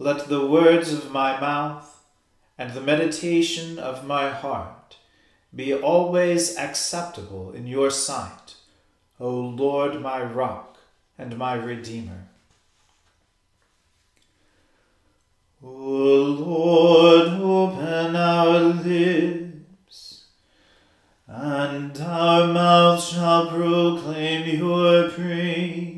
Let the words of my mouth and the meditation of my heart be always acceptable in your sight, O Lord, my rock and my redeemer. O Lord, open our lips, and our mouth shall proclaim your praise.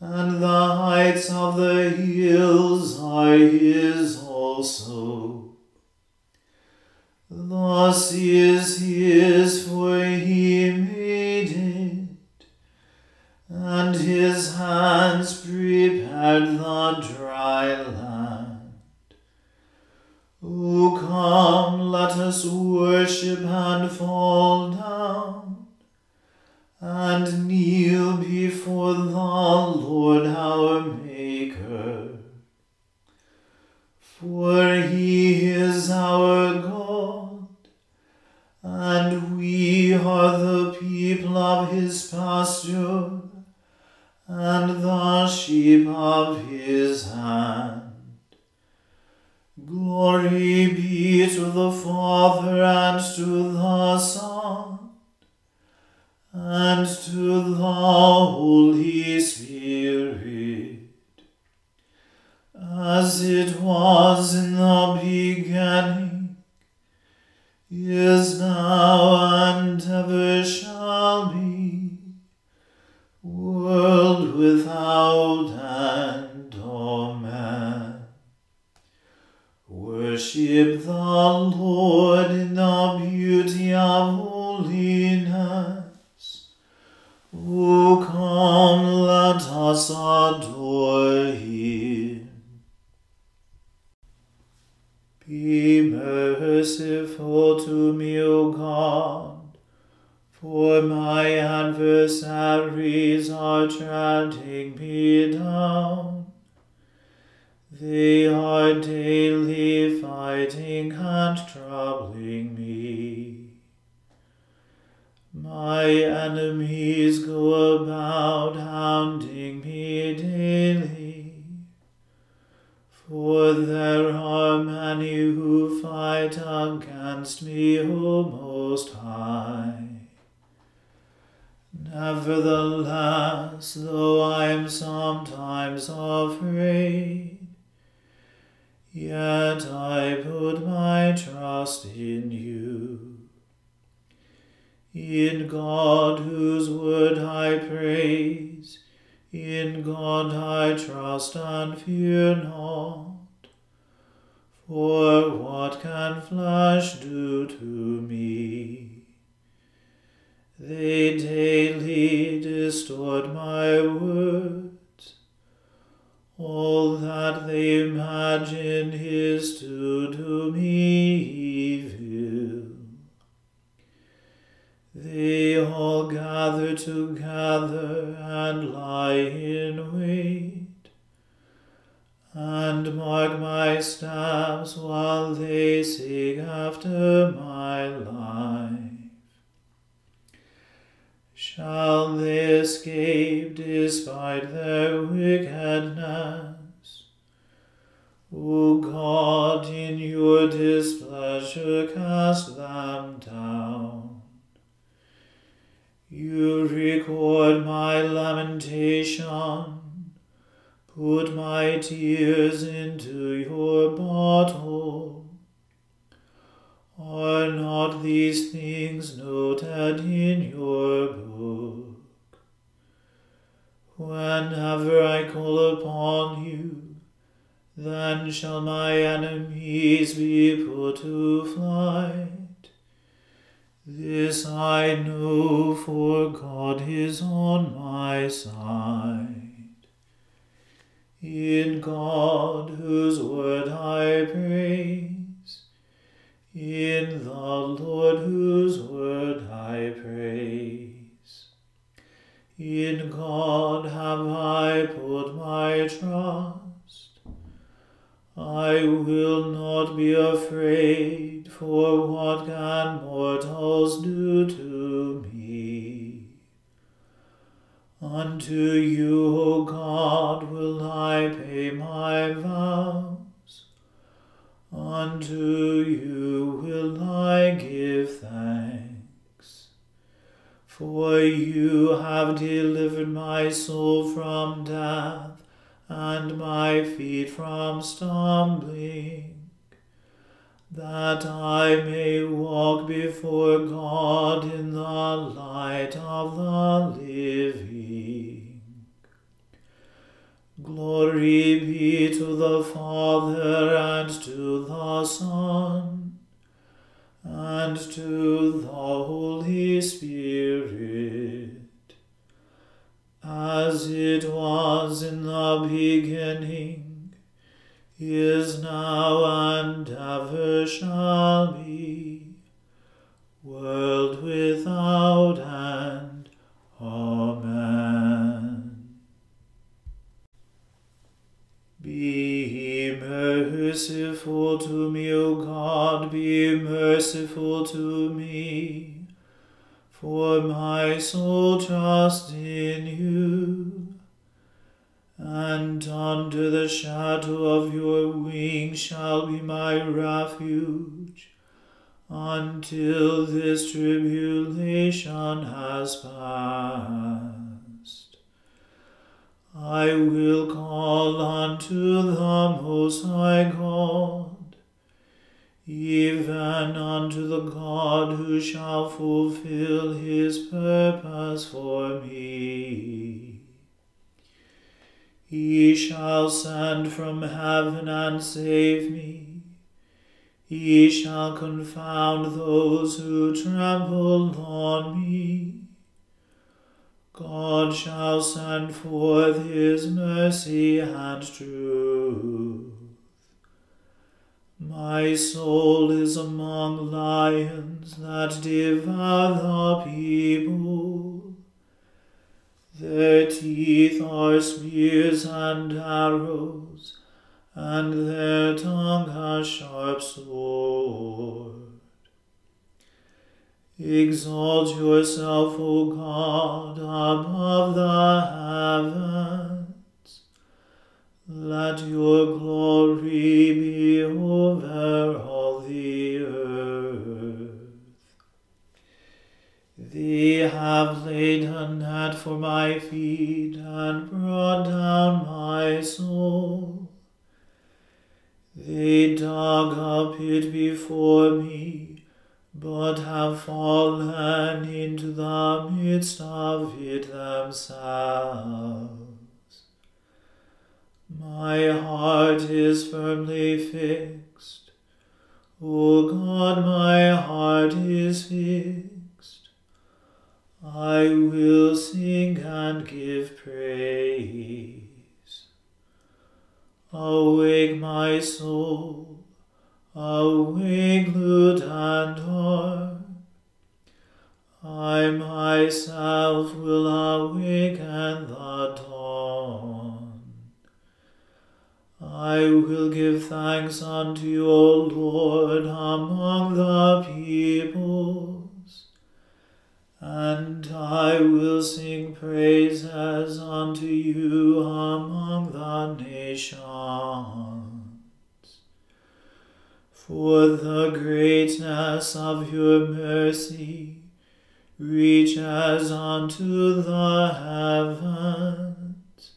and the heights of the hills are his also. The sea is his, for he made it, and his hands prepared the dry land. O come, let us worship and fall down and kneel before My enemies go about hounding me daily, for there are many who fight against me, O Most High. Nevertheless, though I am sometimes afraid, In God, whose word I praise, in God I trust and fear not. For what can flesh do to me? They daily distort my words. All that they imagine is to do me evil. They all gather together and lie in wait and mark my steps while they seek after my life. Shall they escape despite their wickedness? O God, in your displeasure cast them down. You record my lamentation Put my tears into your bottle. Are not these things noted in your book? Whenever I call upon you, then shall my enemies be put to flight. This I know, for God is on my side. In God, whose word I praise, in the Lord, whose word I praise. In God have I put my trust. I will not be afraid, for what can mortals do to me? Unto you, O God, will I pay my vows. Unto you will I give thanks. For you have delivered my soul from death, and my feet from stumbling, that I may walk before God in the light of the living. Glory be to the Father and to the Son and to the Holy Spirit, as it was in the beginning, is now, and ever shall be, world without end. Amen. Be merciful to me, O God, be merciful to me, for my soul trusts in you. And under the shadow of your wings shall be my refuge, until this tribulation has passed. I will call unto the Most High God, even unto the God who shall fulfill his purpose for me. He shall send from heaven and save me. He shall confound those who trample on me. God shall send forth his mercy and truth. My soul is among lions that devour the people. Their teeth are spears and arrows, and their tongue a sharp sword. Exalt yourself, O God, above the heavens. Let your glory be over all the earth. They have laid a net for my feet and brought down my soul. They dug a pit before me but have fallen into the midst of it themselves. My heart is firmly fixed. O God, my heart is fixed. I will sing and give praise. Awake, my soul, awake, lute and harp. I myself will awaken the dawn. I will give thanks unto you, O Lord, among the peoples, and I will sing praises unto you among the nations. For the greatness of your mercy reaches unto the heavens,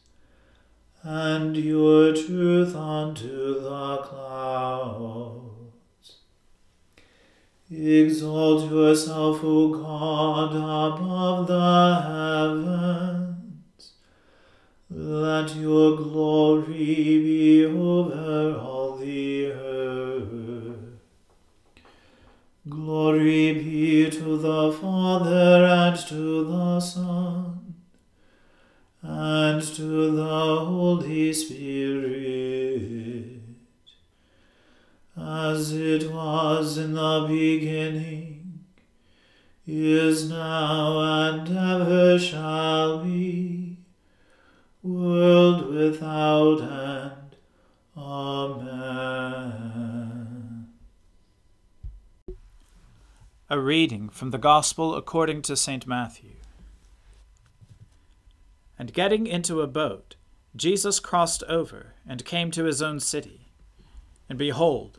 and your truth unto the clouds. Exalt yourself, O God, above the heavens. Let your glory be over all the earth. Glory be to the Father and to the Son and to the Holy Spirit, as it was in the beginning, is now, and ever shall be, world without end. Amen. A reading from the Gospel according to St. Matthew. And getting into a boat, Jesus crossed over and came to his own city. And behold,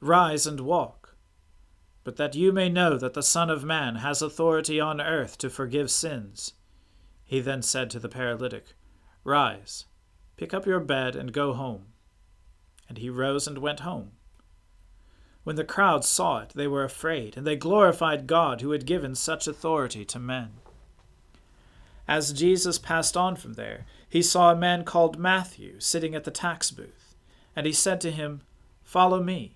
Rise and walk? But that you may know that the Son of Man has authority on earth to forgive sins. He then said to the paralytic, Rise, pick up your bed, and go home. And he rose and went home. When the crowd saw it, they were afraid, and they glorified God who had given such authority to men. As Jesus passed on from there, he saw a man called Matthew sitting at the tax booth, and he said to him, Follow me.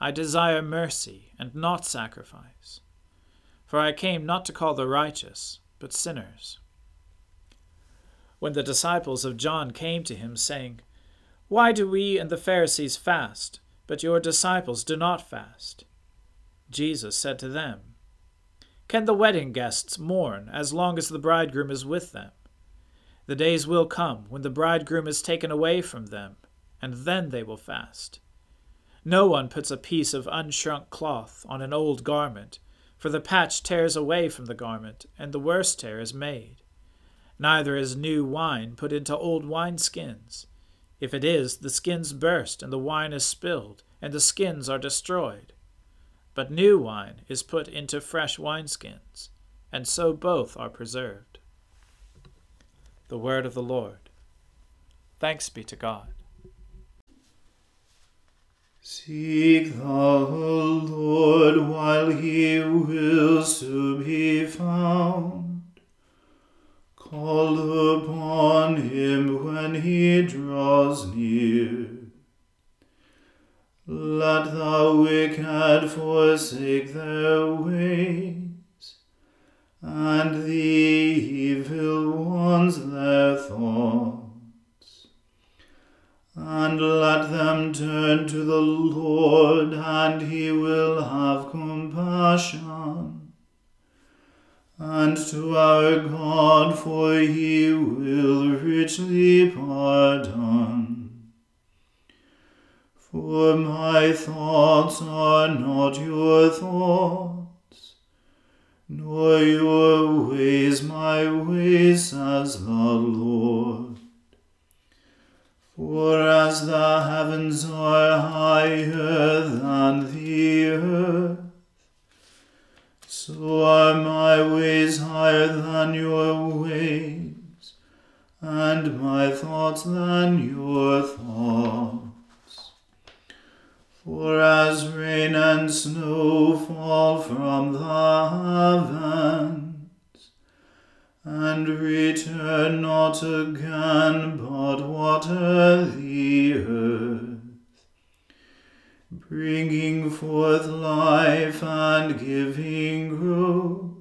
I desire mercy and not sacrifice. For I came not to call the righteous, but sinners. When the disciples of John came to him, saying, why do we and the Pharisees fast, but your disciples do not fast? Jesus said to them, Can the wedding guests mourn as long as the bridegroom is with them? The days will come when the bridegroom is taken away from them, and then they will fast. No one puts a piece of unshrunk cloth on an old garment, for the patch tears away from the garment, and the worse tear is made. Neither is new wine put into old wineskins. If it is, the skins burst, and the wine is spilled, and the skins are destroyed. But new wine is put into fresh wineskins, and so both are preserved. The word of the Lord. Thanks be to God. Seek the Lord while he will soon be found. Call upon him when he draws near. Let the wicked forsake their ways, To the Lord, and he will have compassion. And to our God, for he will richly pardon. For my thoughts are not your thoughts, nor your ways giving growth,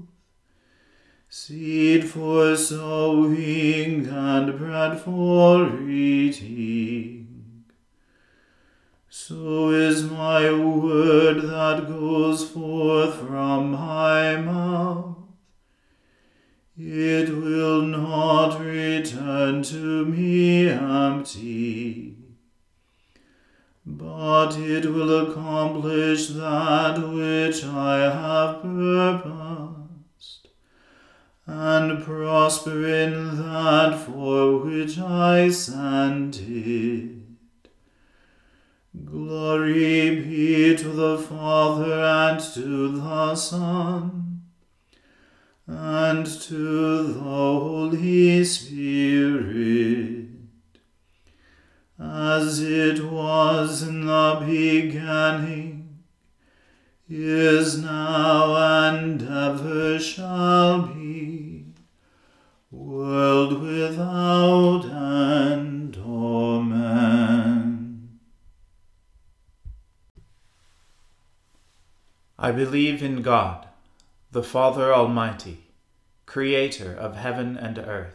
seed for sowing and bread for eating. So is my word that goes forth from my mouth. It will not return to me empty but it will accomplish that which I have purposed, and prosper in that for which I sent it. Glory be to the Father and to the Son and to the Holy Spirit as it was in the beginning, is now, and ever shall be, world without end. Amen. I believe in God, the Father Almighty, creator of heaven and earth.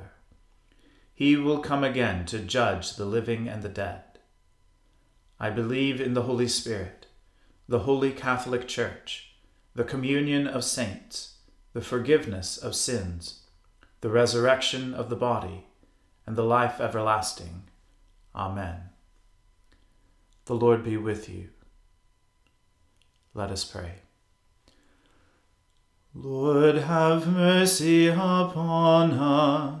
He will come again to judge the living and the dead. I believe in the Holy Spirit, the Holy Catholic Church, the communion of saints, the forgiveness of sins, the resurrection of the body, and the life everlasting. Amen. The Lord be with you. Let us pray. Lord, have mercy upon us.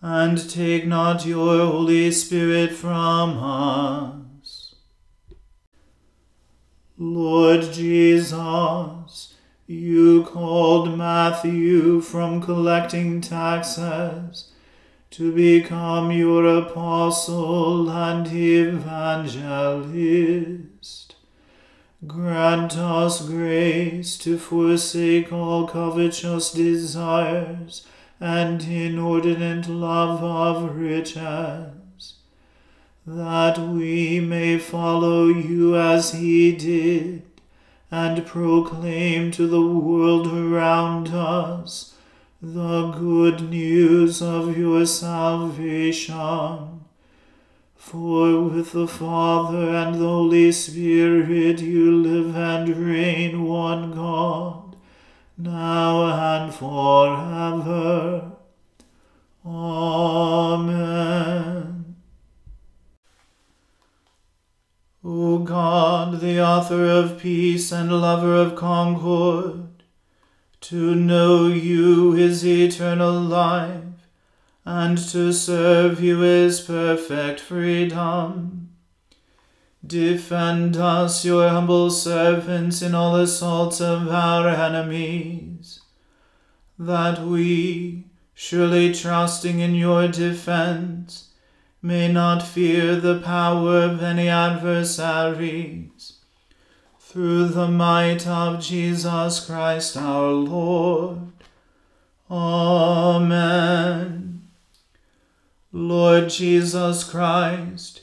and take not your Holy Spirit from us. Lord Jesus, you called Matthew from collecting taxes to become your apostle and evangelist. Grant us grace to forsake all covetous desires and inordinate love of riches, that we may follow you as he did, and proclaim to the world around us the good news of your salvation. For with the Father and the Holy Spirit you live and reign one God, now and forever. Amen. O God, the author of peace and lover of concord, to know you is eternal life and to serve you is perfect freedom. Defend us, your humble servants, in all assaults of our enemies, that we, surely trusting in your defense, may not fear the power of any adversaries. Through the might of Jesus Christ our Lord. Amen. Lord Jesus Christ,